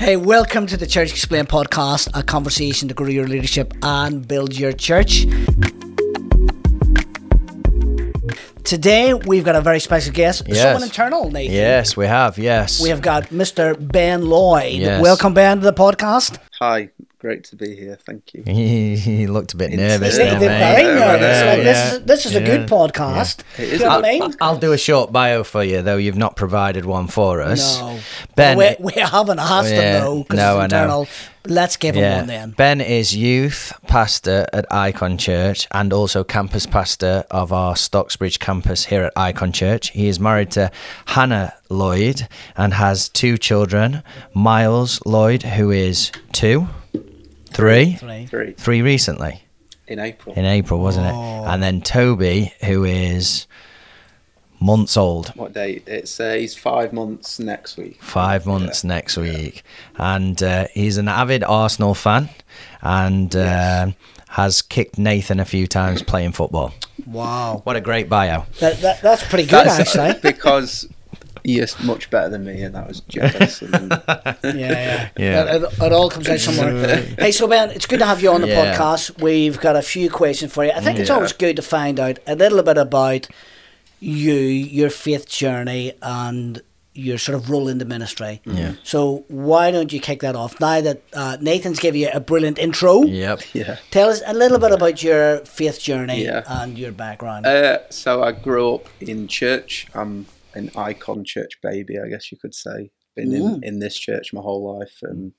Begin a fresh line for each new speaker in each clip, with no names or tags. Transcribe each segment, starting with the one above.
Hey, welcome to the Church Explained podcast, a conversation to grow your leadership and build your church. Today, we've got a very special guest,
Yes.
someone internal, Nathan.
Yes, we have. Yes.
We have got Mr. Ben Lloyd.
Yes.
Welcome, Ben, to the podcast.
Hi, great to be here. Thank you.
He, he looked a bit
It's-
nervous there, mate.
very nervous.
yeah,
Like, this
yeah.
is, this is a good
Yeah.
podcast.
It is
Do you know
a-
what I mean?
I'll do a short bio for you, though you've not provided one for us.
No.
Ben,
we, we haven't asked
Yeah.
him, though, because
No, I
it's
know.
internal. Let's give him
yeah,
one then.
Ben is youth pastor at IKON Church and also campus pastor of our Stocksbridge campus here at IKON Church. He is married to Hannah Lloyd and has two children Miles Lloyd, who is two, three,
Three.
Three
three recently
in April.
in April, wasn't
Oh.
it? And then Toby, who is months old.
what date? It's uh, he's five months next week.
five months next week, and uh, he's an avid Arsenal fan, and uh, has kicked Nathan a few times playing football.
Wow.
What a great bio!
That, that, that's pretty good,
That's
actually.
because he is much better than me, and that was jealous. and,
Yeah, yeah.
Yeah.
It, it- it all comes out somewhere. hey, so Ben, it's good to have you on the
Yeah.
podcast. We've got a few questions for you. I think it's always good to find out a little bit about you, your faith journey, and your sort of role in the ministry.
Yeah.
So why don't you kick that off now that uh, Nathan's given you a brilliant intro?
Yep.
yeah.
Tell us a little bit about your faith journey
Yeah.
and your background.
Uh, so I grew up in church. I'm an IKON church baby, I guess you could say. Been in,
Mm.
in this church my whole life, and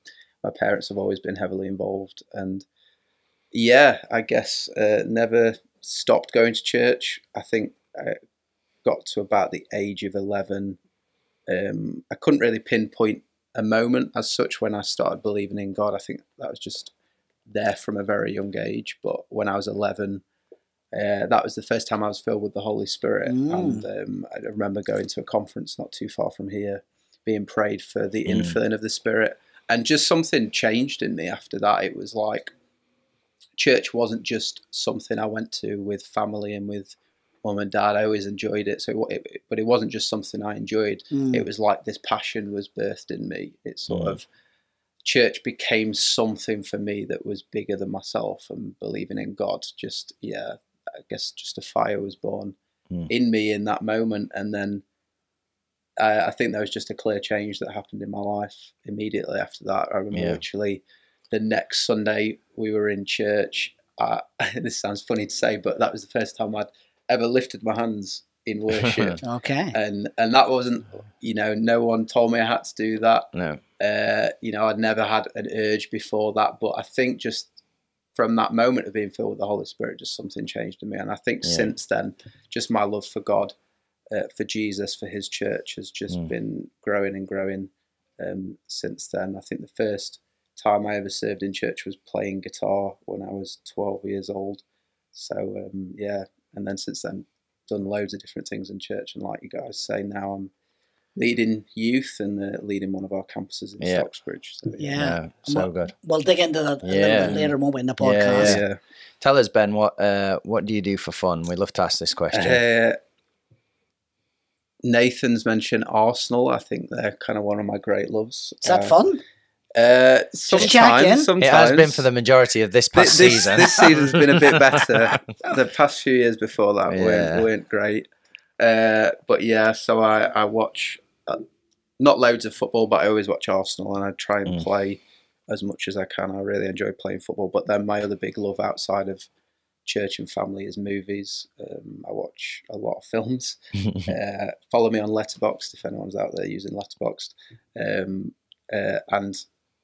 my parents have always been heavily involved. And yeah, I guess uh, never stopped going to church. I think I got to about the age of eleven. Um, I couldn't really pinpoint a moment as such when I started believing in God. I think that was just there from a very young age. But when I was eleven, uh, that was the first time I was filled with the Holy Spirit.
Mm.
And um, I remember going to a conference not too far from here, being prayed for the
Mm.
infilling of the Spirit. And just something changed in me after that. It was like church wasn't just something I went to with family and with mum and dad. I always enjoyed it. So, it, it- but it wasn't just something I enjoyed.
Mm.
It was like this passion was birthed in me. It sort
Mm.
of church became something for me that was bigger than myself and believing in God. Just yeah, I guess just a fire was born
Mm.
in me in that moment, and then uh, I think there was just a clear change that happened in my life immediately after that. I remember
Yeah.
literally the next Sunday we were in church. Uh, this sounds funny to say, but that was the first time I'd ever lifted my hands in worship.
okay.
and and that wasn't you know no one told me I had to do that
No.
uh, you know I'd never had an urge before that but I think just from that moment of being filled with the Holy Spirit just something changed in me and I think
Yeah.
since then just my love for God uh, for Jesus for his church has just
Mm.
been growing and growing um, since then I think the first time I ever served in church was playing guitar when I was 12 years old so um, yeah and then since then done loads of different things in church and like you guys say now I'm leading youth and uh, leading one of our campuses in
Yeah.
Stocksbridge so,
Yeah.
No, so good.
We'll dig into that a little
Yeah.
bit later, won't we, in the
Yeah,
podcast?
yeah.
Tell us, Ben, what uh, what do you do for fun? We love to ask this question.
Uh, Nathan's mentioned Arsenal. I think they're kind of one of my great loves.
Is that
Uh,
fun?
Uh,
checking.
sometimes, sometimes
it has been for the majority of this
Thi-
past
this,
season.
This season's been a bit better. the past few years before that
Yeah.
weren't, weren't great. Uh, but yeah, so I, I watch uh, not loads of football, but I always watch Arsenal and I try and
Mm.
play as much as I can. I really enjoy playing football. But then my other big love outside of church and family is movies. Um, I watch a lot of films. uh, follow me on Letterboxd if anyone's out there using Letterboxd. Um, uh, and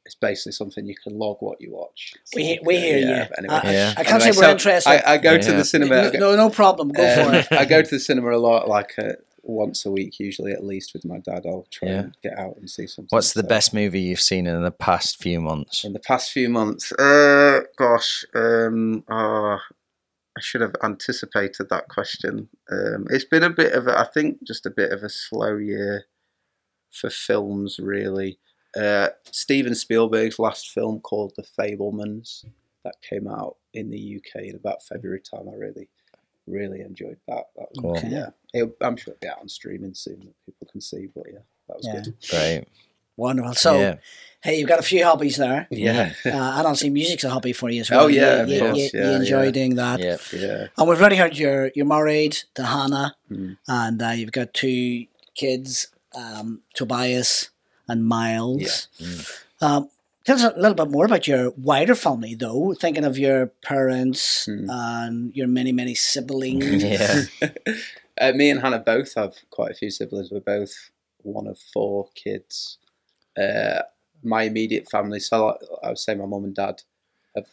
it's basically something you can log what you watch.
We, he- we hear
Yeah,
you.
anyway.
I,
Yeah.
I can't
Anyway,
say we're
so
interested.
I, I go to the cinema.
no, no, no problem. Go for it.
I go to the cinema a lot, like uh, once a week, usually at least with my dad. I'll try
Yeah.
and get out and see something.
What's the
So,
best movie you've seen in the past few months?
in the past few months? Uh, gosh, um, oh, I should have anticipated that question. Um, it's been a bit of, a, I think, just a bit of a slow year for films, really. Uh, Steven Spielberg's last film called The Fabelmans that came out in the UK in about February time. I really, really enjoyed that. that was,
Cool.
Okay.
Yeah, it, I'm sure it'll be out on streaming soon that people can see. But yeah, that was
Yeah.
good.
Great.
Wonderful. So,
Yeah.
hey, you've got a few hobbies there.
Yeah,
Uh, and obviously, music's a hobby for you as well.
Oh, yeah,
you,
of
you,
course,
you,
yeah,
you enjoy
yeah.
doing that.
Yeah.
yeah.
And we've already heard you're you're married to Hannah,
Mm.
and uh, you've got two kids, um, Tobias and Miles. Um, tell us a little bit more about your wider family, though. Thinking of your parents
Mm.
and your many many siblings.
Yeah.
uh, me and Hannah both have quite a few siblings. We're both one of four kids. Uh, my immediate family, so I, I would say my mum and dad have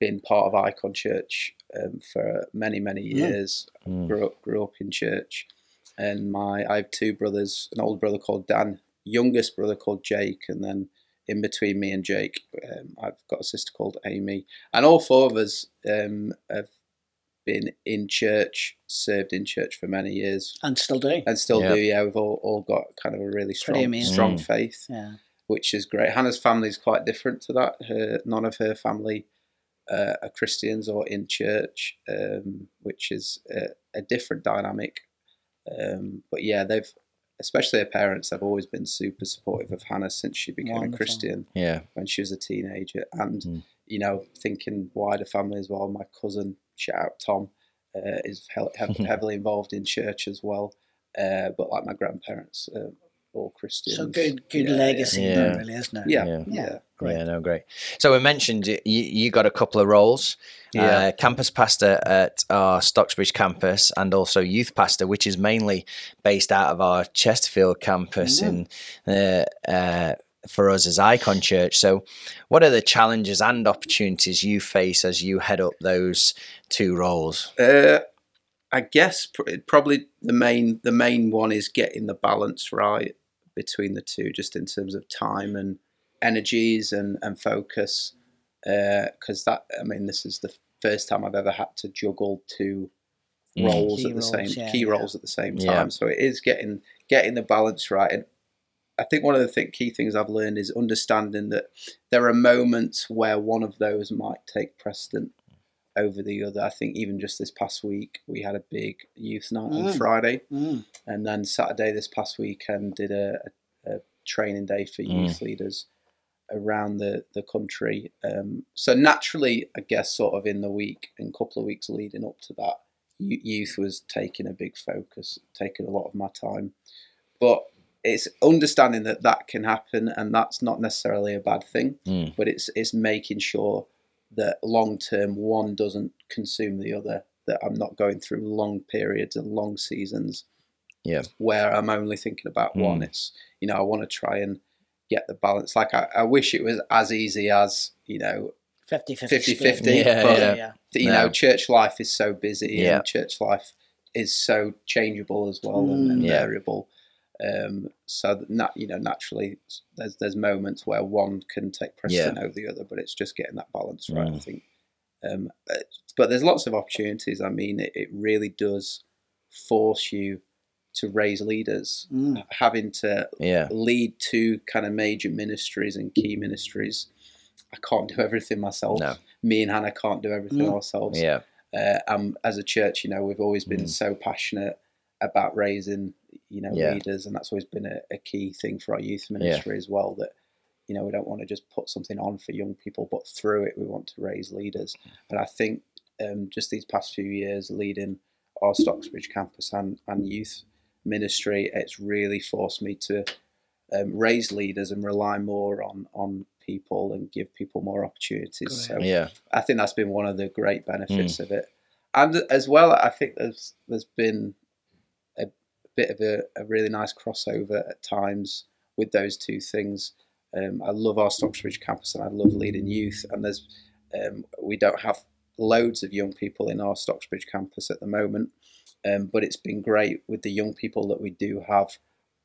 been part of IKON Church um, for many, many years.
Mm.
Grew up, grew up in church, and my I have two brothers, an older brother called Dan, youngest brother called Jake, and then in between me and Jake, um, I've got a sister called Amy, and all four of us um, have been in church, served in church for many years,
And still do.
and still
Yeah.
do. Yeah, we've all, all got kind of a really strong, strong
Mm.
faith,
Yeah.
which is great. Hannah's family is quite different to that. Her, none of her family uh, are Christians or in church, um, which is a, a different dynamic. Um, but yeah, they've, especially her parents, have always been super supportive of Hannah since she became
Wonderful.
a Christian
Yeah.
when she was a teenager. And,
Mm.
you know, thinking wider family as well, my cousin, shout out Tom, uh, is he- hev- heavily involved in church as well. Uh, but like my grandparents, uh, all Christians.
So good, good
Yeah,
legacy
yeah.
there, really, isn't it?
Yeah,
Yeah.
yeah.
Yeah. Great.
Yeah, no, great. So we mentioned you, you got a couple of roles.
Yeah.
Uh, campus pastor at our Stocksbridge campus and also youth pastor, which is mainly based out of our Chesterfield campus in uh, uh, for us as IKON Church. So what are the challenges and opportunities you face as you head up those two roles?
Uh, I guess pr- probably the main the main one is getting the balance right between the two, just in terms of time and energies and and focus. Because that, I mean, this is the first time I've ever had to juggle two
Mm.
roles
Key
at the
roles,
same
yeah,
key
yeah.
roles at the same
Yeah.
time. So it is getting getting the balance right. And I think one of the th- key things I've learned is understanding that there are moments where one of those might take precedent over the other. I think even just this past week we had a big youth night on
Mm.
Friday,
Mm.
and then Saturday this past weekend did a, a, a training day for
Mm.
youth leaders around the the country. Um, so naturally, I guess, sort of in the week and couple of weeks leading up to that, youth was taking a big focus, taking a lot of my time. But it's understanding that that can happen, and that's not necessarily a bad thing.
Mm.
But it's it's making sure that long term one doesn't consume the other. That I'm not going through long periods and long seasons
Yeah.
where I'm only thinking about one.
Mm.
It's you know I want to try and get the balance. Like I, I wish it was as easy as you know
50-50
50 50
Yeah,
but
yeah.
yeah.
you
No.
know church life is so busy
Yeah.
and church life is so changeable as well and, and
Mm. Yeah.
variable um, so that nat- you know naturally there's there's moments where one can take precedent over the other but it's just getting that balance right I
Mm.
think um, but there's lots of opportunities I mean it, it really does force you to raise leaders
Mm.
having to
Yeah.
lead two kind of major ministries and key ministries. I can't do everything myself.
No.
Me and Hannah can't do everything
Mm.
ourselves.
Yeah.
Uh, um, as a church, you know, we've always been
Mm.
so passionate about raising, you know,
Yeah.
leaders, and that's always been a, a key thing for our youth ministry as well. That you know, we don't want to just put something on for young people, but through it, we want to raise leaders. And I think um, just these past few years, leading our Stocksbridge campus and, and youth ministry, it's really forced me to um, raise leaders and rely more on on people and give people more opportunities. So
Yeah.
I think that's been one of the great benefits of it. And as well, I think there's there's been a bit of a, a really nice crossover at times with those two things. Um, I love our Stocksbridge campus and I love leading youth. And there's um, we don't have loads of young people in our Stocksbridge campus at the moment, um, but it's been great with the young people that we do have.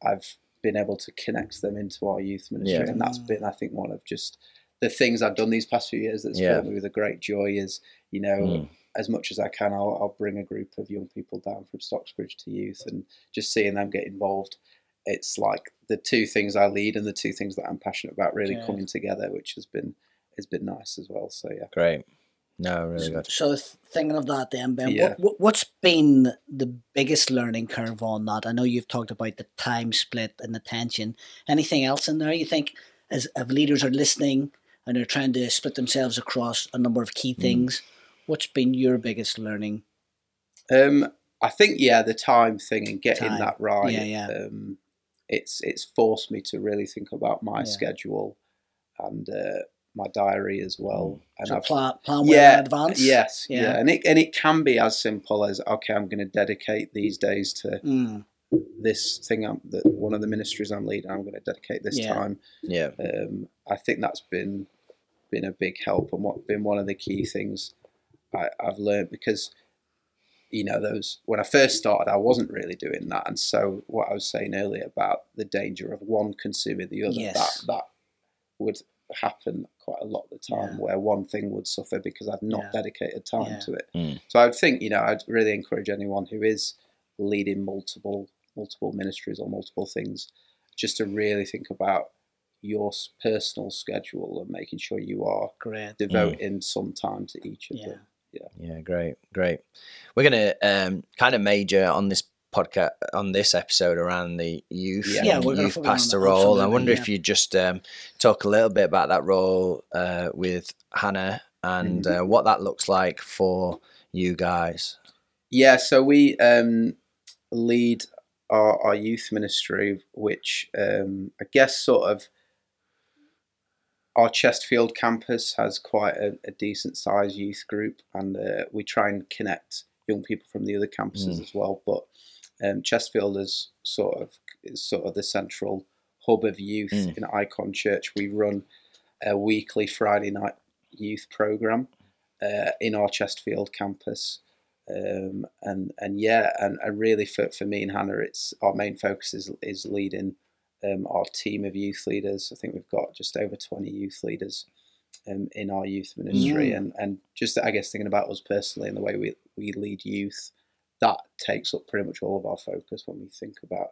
I've been able to connect them into our youth ministry,
Yeah.
and that's been, I think, one of just the things I've done these past few years that's
Yeah.
filled me with a great joy. Is you know,
Mm.
as much as I can, I'll, I'll bring a group of young people down from Stocksbridge to youth, and just seeing them get involved. It's like the two things I lead and the two things that I'm passionate about really
Good.
coming together, which has been has been nice as well. So yeah,
Great. No, really good.
So th- thinking of that, then Ben,
Yeah.
what, what what's been the biggest learning curve on that? I know you've talked about the time split and the tension. Anything else in there you think, as if leaders are listening and they're trying to split themselves across a number of key things, what's been your biggest learning?
Um, I think yeah, the time thing and getting
Time.
that right.
Yeah, yeah.
Um, it's it's forced me to really think about my
Yeah.
schedule and uh, my diary as well. And
So
I've-
plan, plan well
yeah,
in advance.
Yes,
Yeah.
yeah. and it and it can be as simple as okay, I'm going to dedicate these days to
Mm,
this thing. I'm that one of the ministries I'm leading. I'm going to dedicate this
Yeah.
time.
Yeah.
Um, I think that's been been a big help and what been one of the key things I, I've learned because you know those when I first started I wasn't really doing that and so what I was saying earlier about the danger of one consuming the other
Yes.
that that would happen quite a lot of the time
Yeah.
where one thing would suffer because I've not
Yeah.
dedicated time
Yeah.
to it
Mm.
so I would think you know I'd really encourage anyone who is leading multiple multiple ministries or multiple things just to really think about your personal schedule and making sure you are
great.
devoting some time to each of them.
Yeah. Yeah, great, great. We're gonna um, kind of major on this podcast on this episode around the youth,
Yeah.
Yeah,
and
we're
youth
focus
pastor
that,
role. I wonder
yeah.
if you just um, talk a little bit about that role uh, with Hannah and
Mm-hmm.
uh, what that looks like for you guys.
Yeah, so we um, lead our, our youth ministry, which um, I guess sort of our Chesterfield campus has quite a, a decent sized youth group, and uh, we try and connect young people from the other campuses
Mm.
as well. But um, Chesterfield is sort of is sort of the central hub of youth
Mm.
in IKON Church. We run a weekly Friday night youth program uh, in our Chesterfield campus. Um, and and yeah, and, and really for, for me and Hannah, it's our main focus is is leading um, our team of youth leaders. I think we've got just over twenty youth leaders um, in our youth ministry,
Mm.
and and just I guess thinking about us personally and the way we we lead youth, that takes up pretty much all of our focus when we think about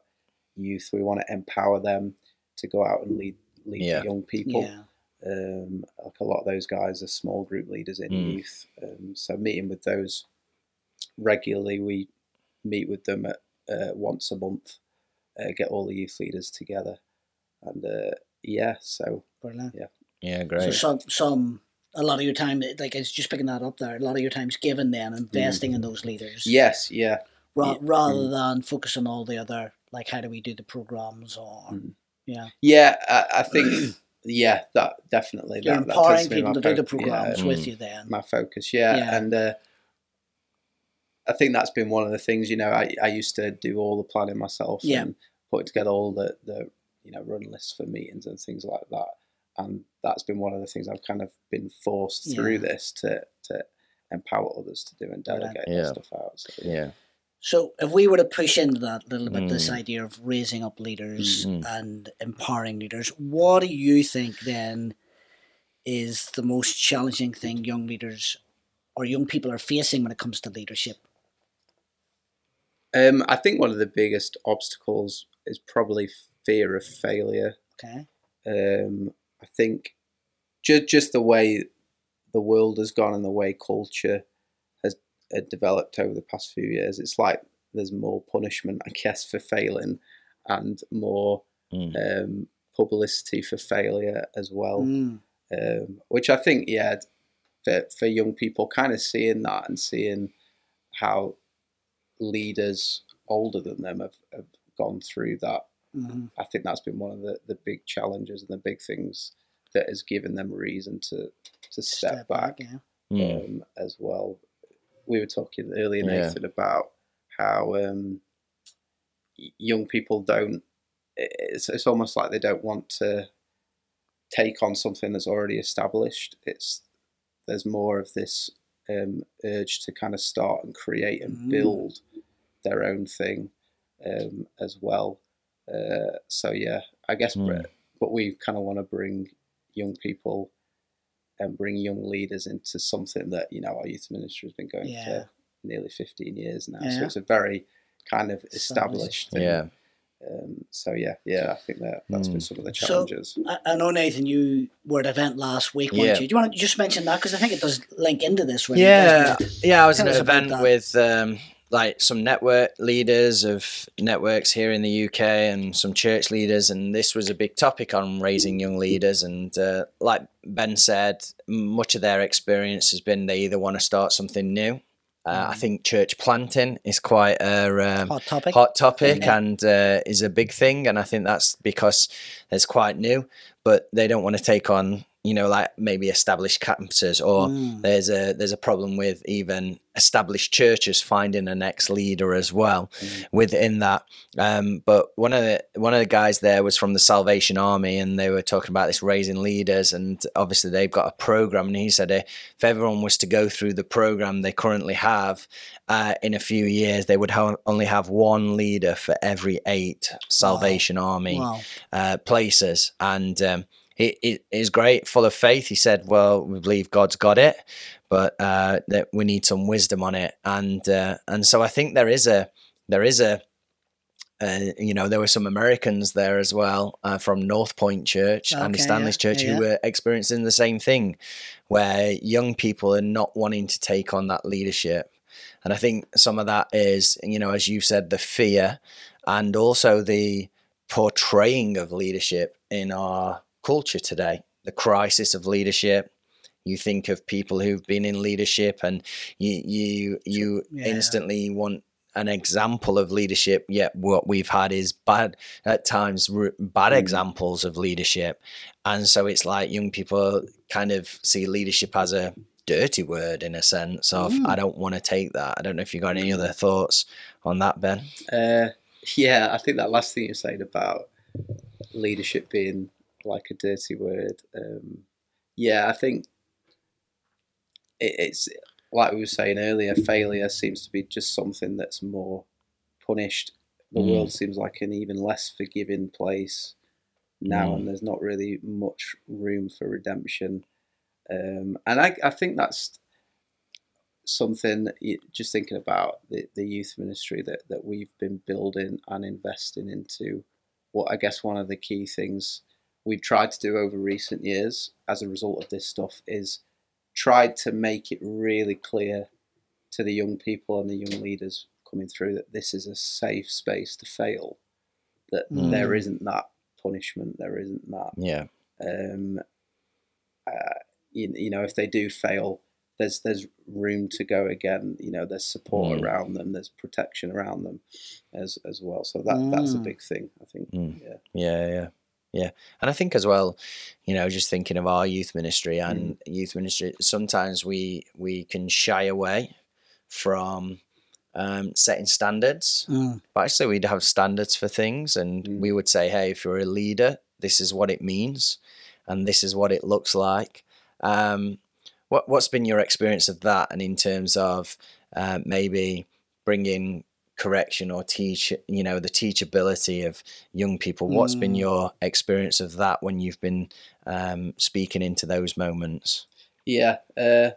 youth. We want to empower them to go out and lead lead
Yeah.
the young people.
Yeah.
Um, like a lot of those guys are small group leaders in
Mm.
youth. Um, so meeting with those regularly, we meet with them at, uh, once a month, uh, get all the youth leaders together, and uh, yeah, so
Brilliant.
Yeah,
So
great.
some some a lot of your time, like it's just picking that up there. A lot of your time's given then investing in those leaders,
yes, yeah,
ra-
yeah,
rather
mm.
than focus on all the other, like how do we do the programs or
Mm.
yeah,
yeah. I, I think yeah, that definitely
you're
that, that
empowering
be
people to do the
fo- yeah,
programs
Mm.
with you. Then
my focus. Yeah,
Yeah.
and uh, I think that's been one of the things. You know, I, I used to do all the planning myself
Yeah.
and put together all the the you know run lists for meetings and things like that. And that's been one of the things I've kind of been forced through
Yeah.
this to to empower others to do and delegate
Yeah.
that stuff out. So,
Yeah,
So if we were to push into that a little bit, this
Mm.
idea of raising up leaders
Mhm.
and empowering leaders, what do you think then is the most challenging thing young leaders or young people are facing when it comes to leadership?
Um, I think one of the biggest obstacles is probably fear of failure.
Okay.
Um, I think just just the way the world has gone and the way culture has uh, developed over the past few years, it's like there's more punishment, I guess, for failing, and more
Mm.
um, publicity for failure as well.
Mm.
Um, which I think, yeah, for for young people, kind of seeing that and seeing how leaders older than them have, have gone through that
hmm
I think that's been one of the, the big challenges and the big things that has given them reason to to step, back,
yeah.
Mm.
um, as well. We were talking earlier,
Yeah.
Nathan, about how um, young people don't. It's, it's almost like they don't want to take on something that's already established. It's there's more of this um, urge to kind of start and create and
Mm.
build their own thing um, as well. Uh, so yeah, I guess,
Mm.
but, but we kind of want to bring young people and bring young leaders into something that you know our youth ministry has been going
Yeah.
for nearly 15 years now.
Yeah.
So it's a very kind of
Established.
established thing.
Yeah,
Um, so yeah, yeah, I think that that's been
Mm.
some of the challenges.
I, I know Nathan, you were at an event last week, weren't
Yeah.
you? Do you want to just mention that because I think it does link into this, really.
yeah,
it?
yeah. I was at an event with um, like some network leaders of networks here in the UK and some church leaders, and this was a big topic on raising young leaders. And uh, like Ben said, much of their experience has been they either want to start something new. Uh, I think church planting is quite a um,
Hot topic.
hot topic
Yeah.
and uh, is a big thing and i think that's because it's quite new but they don't want to take on you know like maybe established campuses or
Mm.
there's a there's a problem with even established churches finding an ex leader as well within that um, but one of the one of the guys there was from the salvation army and they were talking about this raising leaders and obviously they've got a program and he said if everyone was to go through the program they currently have uh, in a few years they would ha- only have one leader for every eight salvation army
Wow.
uh, places and um, it, it is great full of faith. He said well we believe god's got it but uh, that we need some wisdom on it. And uh, and so i think there is a there is a uh, you know, there were some Americans there as well uh, from North Point Church, Andy
Okay,
Stanley's
yeah,
church,
yeah,
who were experiencing the same thing, where young people are not wanting to take on that leadership. And I think some of that is, you know, as you said, the fear and also the portraying of leadership in our culture today, the crisis of leadership. You think of people who've been in leadership, and you you you
Yeah.
instantly want an example of leadership. Yet what we've had is bad at times, bad
Mm.
examples of leadership, and so it's like young people kind of see leadership as a dirty word in a sense of
Mm.
I don't want to take that. I don't know if you got any other thoughts on that, Ben.
Uh, yeah, I think that last thing you said about leadership being like a dirty word. Um, yeah, I think it, it's like we were saying earlier. Failure seems to be just something that's more punished. The
Mm.
world seems like an even less forgiving place now,
Mm.
and there's not really much room for redemption. Um, and I, I think that's something just thinking about the, the youth ministry that, that we've been building and investing into what I guess one of the key things we've tried to do over recent years as a result of this stuff is tried to make it really clear to the young people and the young leaders coming through that this is a safe space to fail that
Mm.
there isn't that punishment there isn't that
Yeah.
um, uh, you, you know, if they do fail, there's there's room to go again. You know, there's support
Mm.
around them, there's protection around them, as as well. So that that's a
Mm.
big thing, I think.
Mm.
Yeah,
Yeah, yeah, yeah. And I think as well, you know, just thinking of our youth ministry and youth ministry, sometimes we we can shy away from um, setting standards.
Mm.
But actually, we'd have standards for things, and
Mm.
we would say, hey, if you're a leader, this is what it means, and this is what it looks like. Um, what what's been your experience of that, and in terms of uh, maybe bringing correction or teach, you know, the teachability of young people? What's been
Mm.
your experience of that when you've been um, speaking into those moments,
yeah, uh,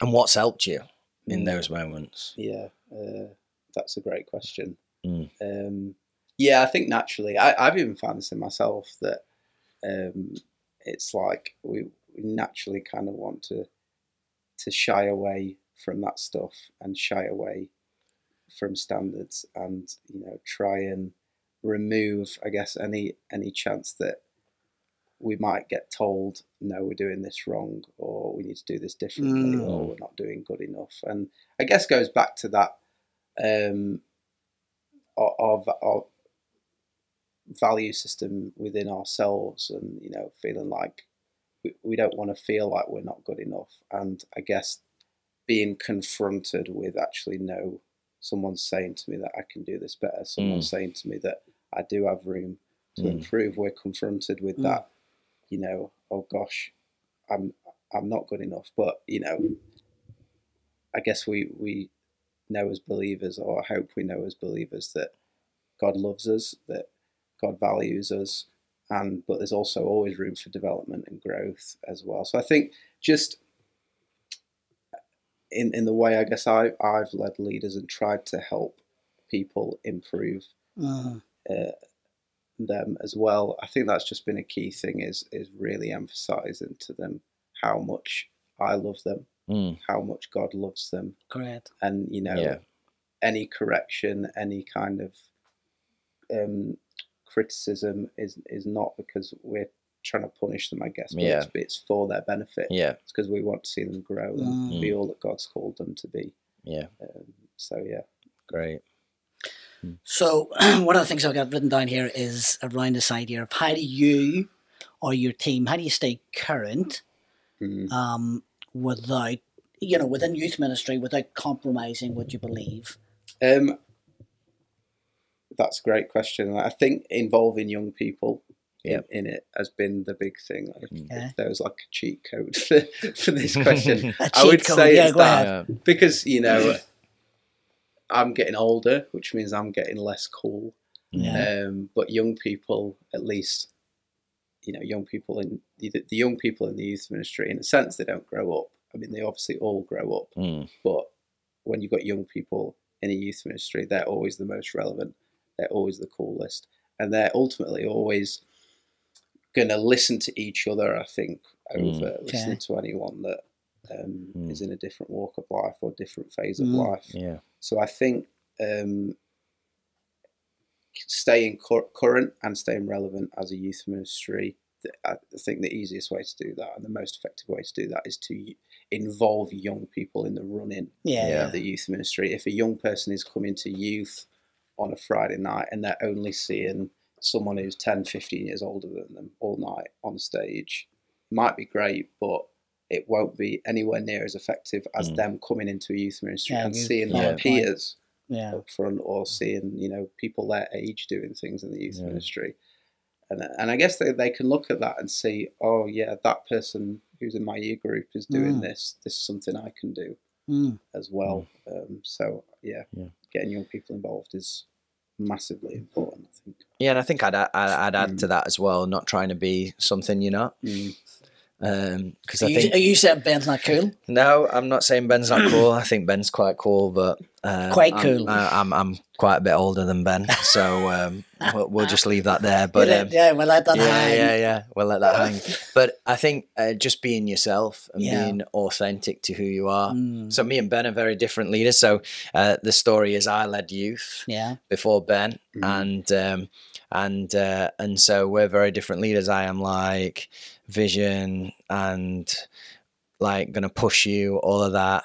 and what's helped you in
mm,
those moments?
Yeah, uh, that's a great question.
Mm.
Um, yeah, I think naturally, I, I've even found this in myself that um, it's like we, we naturally kind of want to to shy away from that stuff and shy away from standards and you know try and remove, I guess, any any chance that we might get told no we're doing this wrong or we need to do this differently
Mm.
or we're not doing good enough and i guess goes back to that um of, of value system within ourselves and you know feeling like we, we don't want to feel like we're not good enough and i guess being confronted with actually no someone's saying to me that i can do this better someone's saying to me that i do have room to
Mm.
improve we're confronted with
Mm.
that you know oh gosh i'm i'm not good enough but you know i guess we we know as believers or I hope we know as believers that god loves us that god values us and but there's also always room for development and growth as well so i think just in in the way i guess i i've led leaders and tried to help people improve
Mm.
uh, them as well. I think that's just been a key thing is is really emphasizing to them how much I love them,
Mm.
how much God loves them,
Great.
and you know
Yeah.
any correction, any kind of um, criticism is is not because we're trying to punish them, I guess, but
Yeah.
it's, it's for their benefit.
Yeah.
It's because we want to see them grow and
Mm.
be all that God's called them to be.
Yeah.
Um, so yeah,
Great.
So one of the things I've got written down here is around this idea of how do you or your team, how do you stay current
Mm.
um, without, you know, within youth ministry, without compromising what you believe?
Um, that's a great question. I think involving young people in,
Yep.
in it has been the big thing. If,
Okay.
if there was like a cheat code for, for this question, I would
code,
say
yeah,
it's that
ahead.
because you know I'm getting older, which means I'm getting less cool.
Yeah.
Um, but young people, at least, you know, young people in the, the young people in the youth ministry, in a sense, they don't grow up. I mean, they obviously all grow up,
Mm.
but when you've got young people in a youth ministry, they're always the most relevant. They're always the coolest, and they're ultimately always going to listen to each other. I think over listening to anyone that um,
Mm.
is in a different walk of life or different phase of
Mm.
life.
Yeah.
So I think um, staying cur- current and staying relevant as a youth ministry. th- I think the easiest way to do that and the most effective way to do that is to y- involve young people in the running
Yeah.
Yeah.
of the youth ministry. If a young person is coming to youth on a Friday night and they're only seeing someone who's 10, 15 years older than them all night on stage, might be great, but it won't be anywhere near as effective as
Mm.
them coming into a youth ministry
Yeah,
and
you-
seeing
yeah.
their peers
Yeah.
up front or seeing you know people their age doing things in the youth
Yeah.
ministry and and I guess they, they can look at that and see oh yeah that person who's in my year group is doing
Mm.
this this is something I can do
Mm.
as well um, so yeah,
Yeah.
getting young people involved is massively important I think
Yeah, and I think I'd I'd, I'd add to
Mm.
that as well. Not trying to be something you're not,
Mm.
because
Are
I
you,
think
are you saying Ben's not cool?
no, I'm not saying Ben's not cool. I think Ben's quite cool, but uh,
Quite
I'm-
cool.
I, I'm I'm quite a bit older than Ben, so um, we'll, we'll just leave that there. But
yeah,
um,
yeah, we'll let that
yeah,
hang.
yeah, yeah. We'll let that hang. But I think uh, just being yourself and
Yeah.
being authentic to who you are.
Mm.
So me and Ben are very different leaders. So uh, the story is I led youth
Yeah.
before Ben,
Mhm.
and um, and uh, and so we're very different leaders. I am like vision and like going to push you, all of that.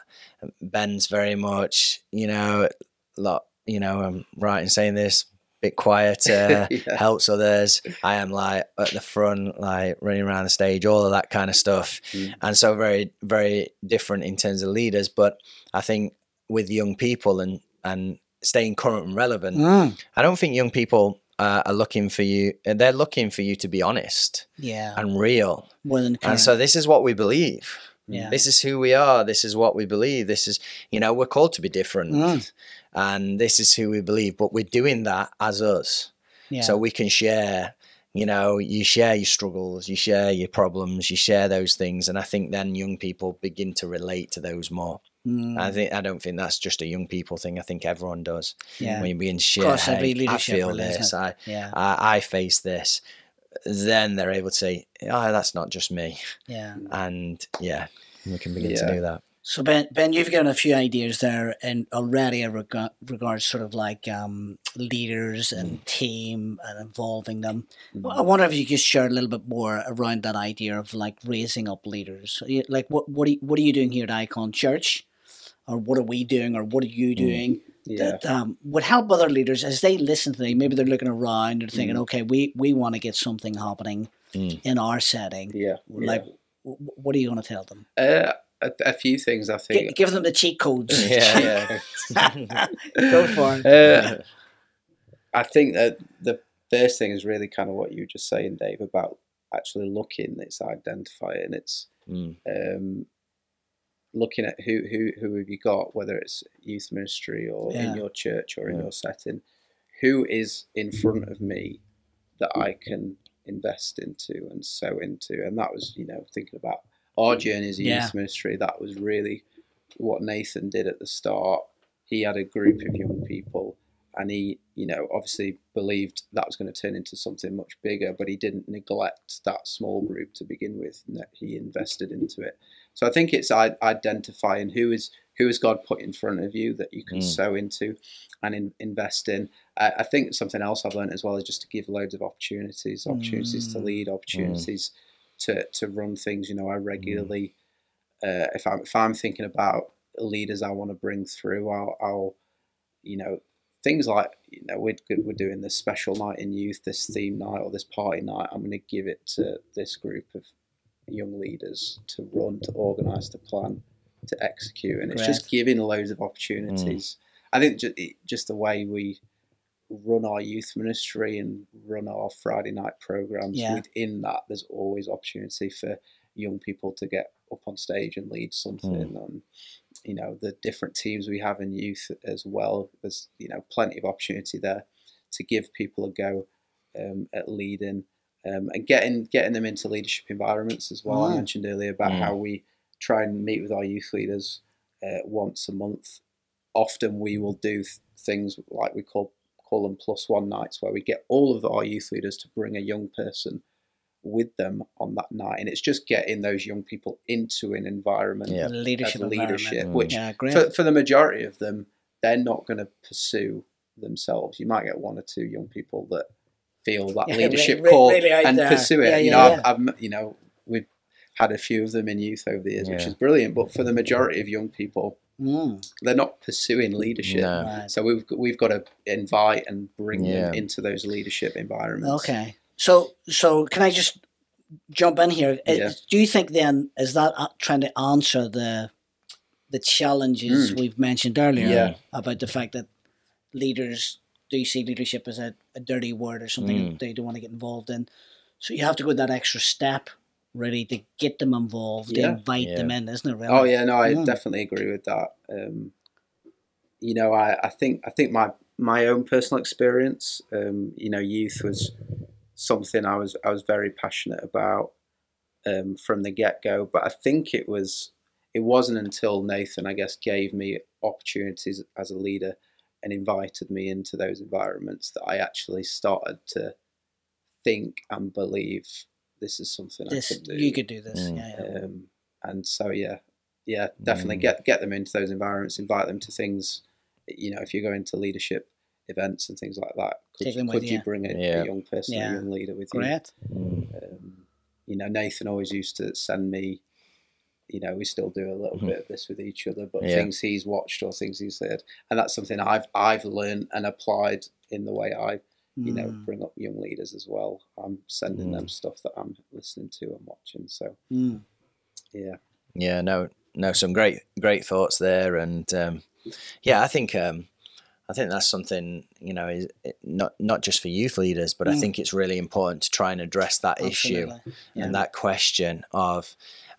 Ben's very much, you know, lot, you know, I'm right in saying this, bit quieter,
Yeah.
helps others. I am like at the front, like running around the stage, all of that kind of stuff.
Mm.
And so very, very different in terms of leaders. But I think with young people and and staying current and relevant,
Mm.
I don't think young people uh, are looking for you. They're looking for you to be honest
Yeah.
and real.
More than
And so this is what we believe.
Yeah.
This is who we are. This is what we believe. This is, you know, we're called to be different.
Mm.
And this is who we believe. But we're doing that as us.
yeah.
So we can share, you know, you share your struggles, you share your problems, you share those things. And I think then young people begin to relate to those more.
Mm.
I think I don't think that's just a young people thing. I think everyone does.
yeah.
When you're
being every
"Hey, I feel this. I,
yeah.
I I face this. Then they're able to say, "Oh, that's not just me,"
Yeah.
and yeah, we can begin
Yeah.
to do that.
So Ben, Ben, you've given a few ideas there, and already in rega- regards sort of like um, leaders and mm. team and involving them. Well, I wonder if you could share a little bit more around that idea of like raising up leaders. Like what what are you, what are you doing here at IKON Church, or what are we doing, or what are you mm. doing
yeah
that um, would help other leaders as they listen to them? Maybe they're looking around and thinking, okay, we we want to get something happening
Mm.
in our setting.
yeah,
Like, w- w- what are you going to tell them?
Uh, a, a few things I think
give them the cheat codes.
Yeah,
Go for it.
Uh, I think that the first thing is really kind of what you were just saying, Dave, about actually looking. It's identifying. It's
Mm.
um, looking at who who who have you got, whether it's youth ministry or
Yeah.
in your church or in
Yeah.
your setting. Who is in front of me that I can invest into and sow into? And that was, you know, thinking about our journey as a
Yeah.
youth ministry. That was really what Nathan did at the start. He had a group of young people and he, you know, obviously believed that was going to turn into something much bigger, but he didn't neglect that small group to begin with. He invested into it. So I think it's identifying who is who has God put in front of you that you can mm. sow into and in, invest in. I, I, think something else I've learned as well is just to give loads of opportunities, opportunities mm. to lead, opportunities mm. to to run things. You know, I regularly, uh, if I'm if I'm thinking about leaders I want to bring through, I'll, I'll you know things like you know we're we're doing this special night in youth, this theme night or this party night. I'm going to give it to this group of young leaders to run, to organise, to plan, to execute, and it's just giving loads of opportunities. Mm. I think just, just the way we run our youth ministry and run our Friday night programs yeah. within that, there's always opportunity for young people to get up on stage and lead something. Mm. And you know the different teams we have in youth as well. There's you know plenty of opportunity there to give people a go um, at leading um, and getting getting them into leadership environments as well. Mm. I mentioned earlier about mm. how we try and meet with our youth leaders uh, once a month. Often we will do th- things like we call call them plus one nights, where we get all of our youth leaders to bring a young person with them on that night, and it's just getting those young people into an environment
yeah. leadership,
leadership,
environment.
which
yeah,
for, for the majority of them, they're not going to pursue themselves. You might get one or two young people that feel that yeah, leadership really, call really and there. pursue it. you know, I've, I've, you know, we've had a few of them in youth over the years, which is brilliant. But for the majority of young people, Mm. They're not pursuing leadership, no. so we've we've got to invite and bring yeah. them into those leadership environments.
Okay, so, so can I just jump in here? Yeah. Do you think then is that uh, trying to answer the the challenges mm. we've mentioned earlier
yeah.
about the fact that leaders do see leadership as a, a dirty word or something mm. they don't want to get involved in? So you have to go that extra step really to get them involved, yeah. to invite yeah. them in, isn't it? Really?
Oh yeah, no, I mm. definitely agree with that. Um, you know, I, I think I think my my own personal experience, um, you know, youth was something I was I was very passionate about um, from the get go. But I think it was it wasn't until Nathan, I guess, gave me opportunities as a leader and invited me into those environments that I actually started to think and believe this is something
this,
I could do.
You could do this, mm. yeah. yeah.
Um, and so yeah, yeah, definitely mm. get get them into those environments, invite them to things. You know, if you go into leadership events and things like that. Could, could you, you, bring a, yeah. a, young person, yeah. a young leader with
Great.
you? Um, you know, Nathan always used to send me. You know, we still do a little mm-hmm. bit of this with each other, but yeah. things he's watched or things he's heard, and that's something I've I've learned and applied in the way I, you mm. know, bring up young leaders as well. I'm sending mm. them stuff that I'm listening to and watching. So,
mm.
yeah,
yeah, no, no, some great great thoughts there, and um, yeah, I think um, I think that's something you know is not not just for youth leaders, but mm. I think it's really important to try and address that Absolutely. issue yeah. and that question of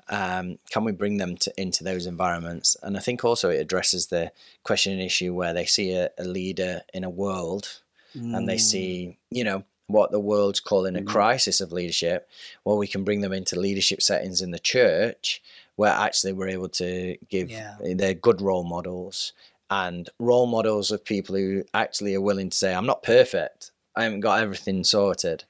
um, can we bring them to, into those environments? And I think also it addresses the question and issue where they see a, a leader in a world mm. and they mm. see you know what the world's calling a mm. crisis of leadership. Well, we can bring them into leadership settings in the church where actually we're able to give yeah. they're good role models and role models of people who actually are willing to say, I'm not perfect. I haven't got everything sorted,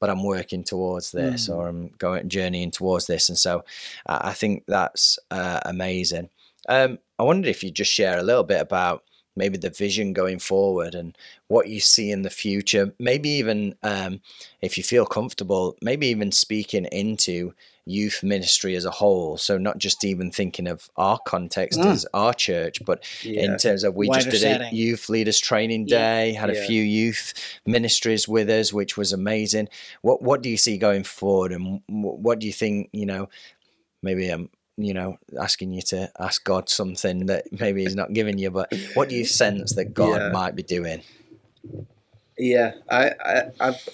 but I'm working towards this mm. or I'm going journeying towards this. And so I think that's uh, amazing. Um, I wondered if you'd just share a little bit about maybe the vision going forward and what you see in the future. Maybe even um, if you feel comfortable, maybe even speaking into youth ministry as a whole. So not just even thinking of our context mm. as our church, but yeah. in terms of we Wider just did setting. a youth leaders training day, yeah. had yeah. a few youth ministries with us, which was amazing. What what do you see going forward, and what do you think? You know, maybe I'm you know asking you to ask God something that maybe He's not giving you, but what do you sense that God might be doing?
Yeah, I, I I've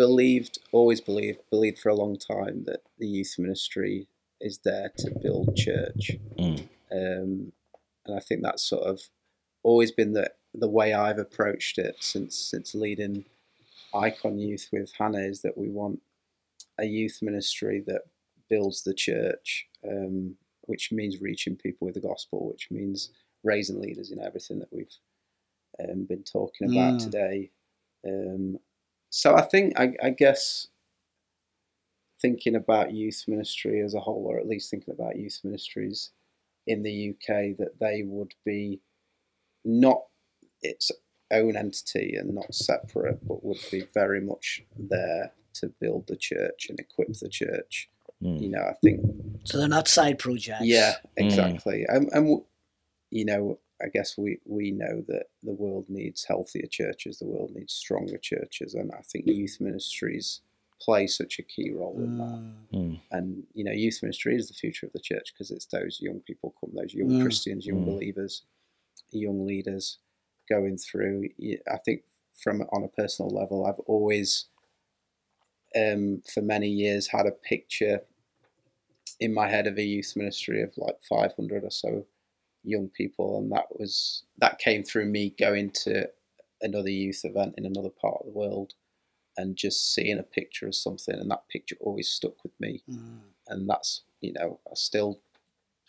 believed, always believed, believed for a long time that the youth ministry is there to build church. Mm. Um, and I think that's sort of always been the the way I've approached it since since leading IKON Youth with Hannah is that we want a youth ministry that builds the church, um, which means reaching people with the gospel, which means raising leaders in everything that we've um, been talking about
Mm.
today. Um, so I think, I, I guess, thinking about youth ministry as a whole, or at least thinking about youth ministries in the UK, that they would be not its own entity and not separate, but would be very much there to build the church and equip the church.
Mm.
You know, I think
So they're not side projects.
yeah,
Mm.
exactly. And, and you know, I guess we we know that the world needs healthier churches. The world needs stronger churches, and I think youth ministries play such a key role in that.
Mm.
Mm.
And you know, youth ministry is the future of the church because it's those young people come, those young
Mm.
Christians, young
Mm.
believers, young leaders going through. I think from on a personal level, I've always, um, for many years, had a picture in my head of a youth ministry of like 500 or so young people, and that was that came through me going to another youth event in another part of the world and just seeing a picture of something, and that picture always stuck with me,
Mm.
and that's you know I still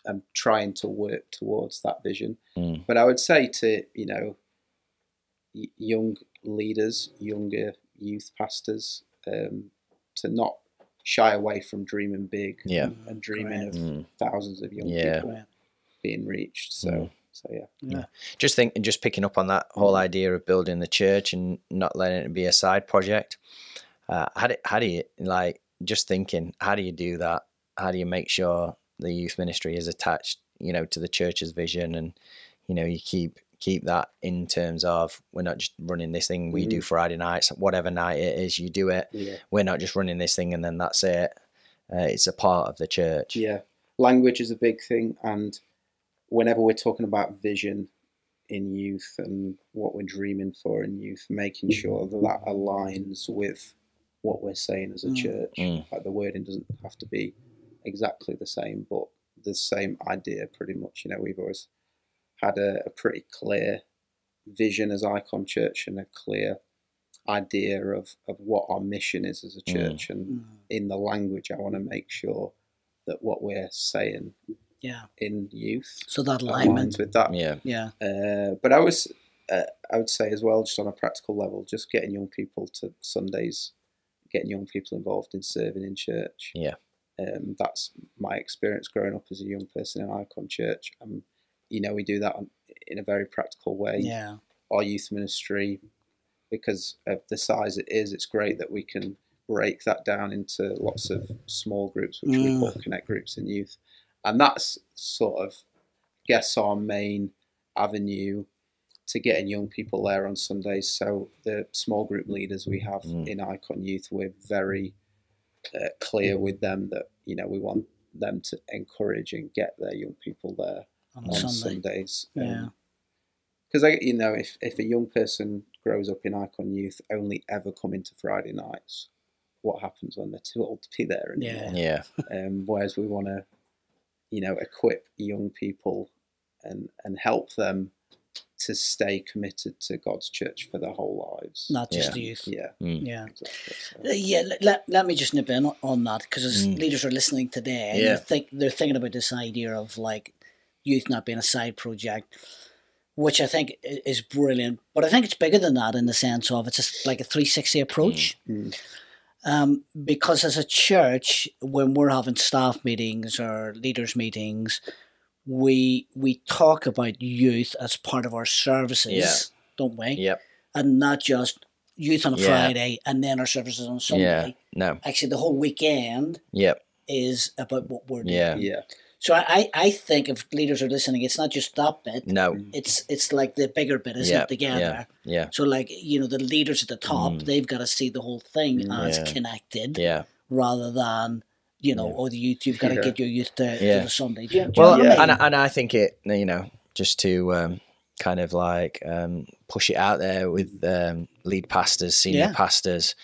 am trying to work towards that vision.
Mm.
But I would say to you know young leaders, younger youth pastors, um, to not shy away from dreaming big
Yeah.
and, and dreaming of
Mm.
thousands of young
Yeah.
people
Right.
Being reached. So,
Mm.
so yeah.
Yeah.
just think just picking up on that whole idea of building the church and not letting it be a side project uh, how do, how do you like just thinking how do you do that how do you make sure the youth ministry is attached you know to the church's vision and you know you keep keep that in terms of we're not just running this thing we do friday nights whatever night it is you do it
Yeah.
we're not just running this thing and then that's it uh, it's a part of the church
Yeah. Language is a big thing. And whenever we're talking about vision in youth and what we're dreaming for in youth, making sure that that aligns with what we're saying as a
Mm.
church.
Mm.
Like the wording doesn't have to be exactly the same, but the same idea pretty much. You know, we've always had a, a pretty clear vision as IKON Church and a clear idea of, of what our mission is as a
Mm.
church. And
Mm.
in the language, I want to make sure that what we're saying
Yeah.
in youth
So that alignment.
with that.
yeah
Yeah.
Uh, but I was, uh, I would say as well, just on a practical level, just getting young people to Sundays, getting young people involved in serving in church.
Yeah.
Um, that's my experience growing up as a young person in IKON Church. Um, you know, we do that on, in a very practical way.
Yeah.
Our youth ministry, because of the size it is, it's great that we can break that down into lots of small groups, which we
Mm.
call connect groups in youth. And that's sort of, I guess, our main avenue to getting young people there on Sundays. So the small group leaders we have
Mm.
in IKON Youth, we're very uh, clear with them that you know we want them to encourage and get their young people there
On
on
Sunday.
Sundays.
Yeah.
Because I, you know, if if a young person grows up in IKON Youth, only ever coming to Friday nights, what happens when they're too old to be there anymore?
yeah
Um, whereas we want to, you know, equip young people and and help them to stay committed to God's church for their whole lives.
Not just
Yeah.
the youth.
Yeah,
Mm.
Yeah.
exactly. So,
Uh, Yeah, let, let, let me just nip in on that because as
Mm.
leaders are listening today,
Yeah.
they're, think, they're thinking about this idea of like youth not being a side project, which I think is brilliant. But I think it's bigger than that in the sense of it's just like a 360 approach.
Mm.
Um, because as a church, when we're having staff meetings or leaders meetings, we we talk about youth as part of our services,
Yeah.
don't we?
yep
And not just youth on a
Yeah.
Friday and then our services on Sunday
yeah no
actually the whole weekend
yep
is about what we're doing.
yeah
yeah,
So I, I I think if leaders are listening, it's not just that bit.
no
It's it's like the bigger bit, isn't
Yeah,
it, together?
yeah yeah.
So like, you know, the leaders at the top,
Mm.
they've got to see the whole thing
Mm,
as
yeah.
connected
yeah
rather than, you know,
Yeah.
oh the youth you've got to
Yeah.
get your youth to,
Yeah.
to the Sunday. Do you, do you
well
know what I
and,
mean?
and i think it you know just to um kind of like um push it out there with um lead pastors senior
Yeah.
pastors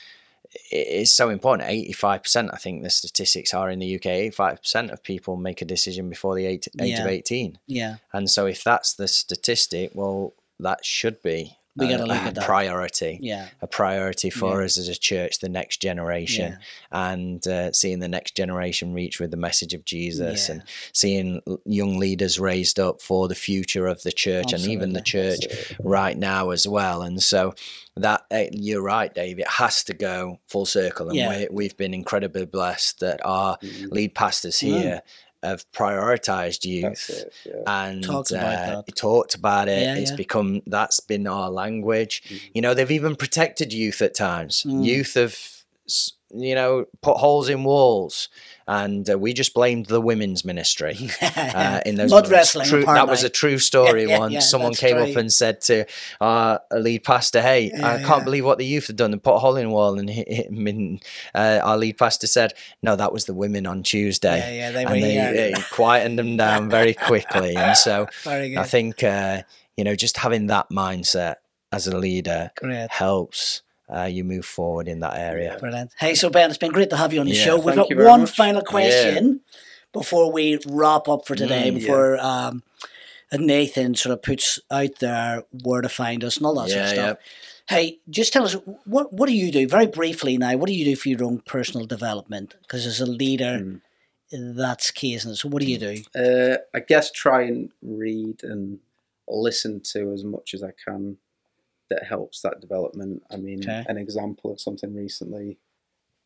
it is so important. 85% i think the statistics are in the uk 85% of people make a decision before the age, age of 18
yeah.
and so if that's the statistic well that should be
We
a-
gotta look at that.
priority
Yeah.
a priority for
Yeah.
us as a church, the next generation, and uh, seeing the next generation reach with the message of Jesus,
Yeah.
and seeing young leaders raised up for the future of the church and even the church right now as well. And so that uh, you're right, Dave. It has to go full circle, and
Yeah.
we, we've been incredibly blessed that our
Mm,
lead pastors
Mm.
here have prioritized youth
it. Yeah.
and
Talked about
uh, talked about it.
Yeah,
it's
yeah.
become that's been our language.
Mhm.
You know, they've even protected youth at times.
Mm.
Youth have, s- you know, put holes in walls, and uh, we just blamed the women's ministry. Uh, in those
Mud wrestling.
True, that was a true story
Yeah, yeah,
once.
yeah,
Someone came up and said to our lead pastor, "Hey, I can't believe what the youth have done. They put a hole in the wall." And hit hit him in, uh, our lead pastor said, "No, that was the women on Tuesday."
Yeah, yeah, they were
and they quietened them down very quickly. And so I think uh, you know just having that mindset as a leader
Great.
helps uh, you move forward in that area.
Brilliant. Hey, so Ben, it's been great to have you on the
Yeah,
show. We've got one
much.
final question before we wrap up for today,
Mm,
yeah.
before um, Nathan sort of puts out there where to find us and all that sort of
Yeah,
stuff. Hey, just tell us what what do you do very briefly now? What do you do for your own personal development? Because as a leader,
Mm.
that's key, isn't it? So what do you do?
Uh, I guess try and read and listen to as much as I can that helps that development. I mean,
Okay.
an example of something recently,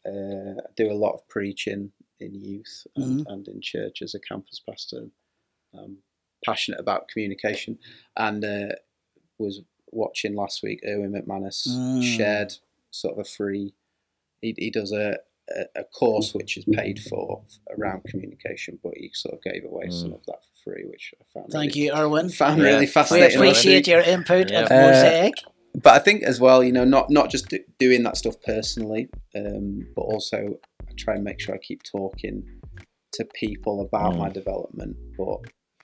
uh, I do a lot of preaching in youth and, and in church as a campus pastor. I'm passionate about communication and uh, was watching last week Erwin McManus
Mm.
shared sort of a free, he, he does a, a, a course which is paid for around communication, but he sort of gave away some of that for free, which I found
Thank
really,
you, Erwin.
found
Yeah.
really fascinating.
We appreciate your input
Yeah.
at
Uh,
Mosaic.
But I think as well, you know, not not just do, doing that stuff personally, um, but also I try and make sure I keep talking to people about
Mm.
my development. But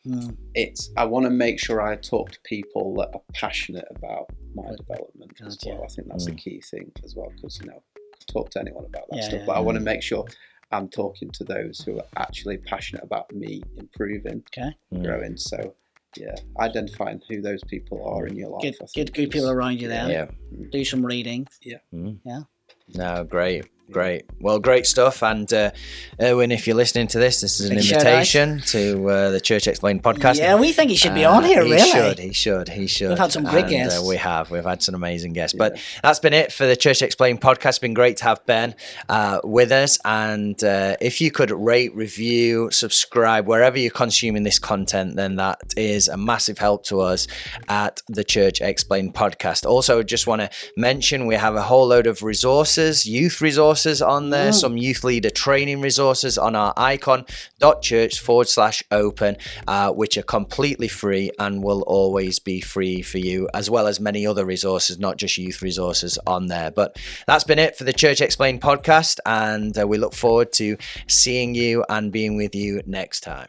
Mm.
it's I want to make sure I talk to people that are passionate about my development as
Gotcha.
well. I think that's a
Mm.
key thing as well because you know talk to anyone about that
Yeah,
stuff,
yeah,
but I want to make sure I'm talking to those who are actually passionate about me improving,
Okay.
Mm.
growing. So yeah, identifying who those people are in your life.
Get get good people around you there.
Yeah.
Do some reading.
Mm.
Yeah.
No, great, great. Well, great stuff. And uh, Erwin, if you're listening to this, this is an
Big shout out.
invitation to uh, the Church Explained podcast.
Yeah, we think he should be
Uh,
on here,
he
really.
He should. He should. He should.
We've had some great
And,
guests.
Uh, we have. We've had some amazing guests. But that's been it for the Church Explained podcast. It's been great to have Ben uh, with us. And uh, if you could rate, review, subscribe wherever you're consuming this content, then that is a massive help to us at the Church Explained podcast. Also, just want to mention we have a whole load of resources, youth resources on there, some youth leader training resources on our ikon.church forward slash open, uh, which are completely free and will always be free for you, as well as many other resources, not just youth resources on there. But that's been it for the Church Explained podcast, and uh, we look forward to seeing you and being with you next time.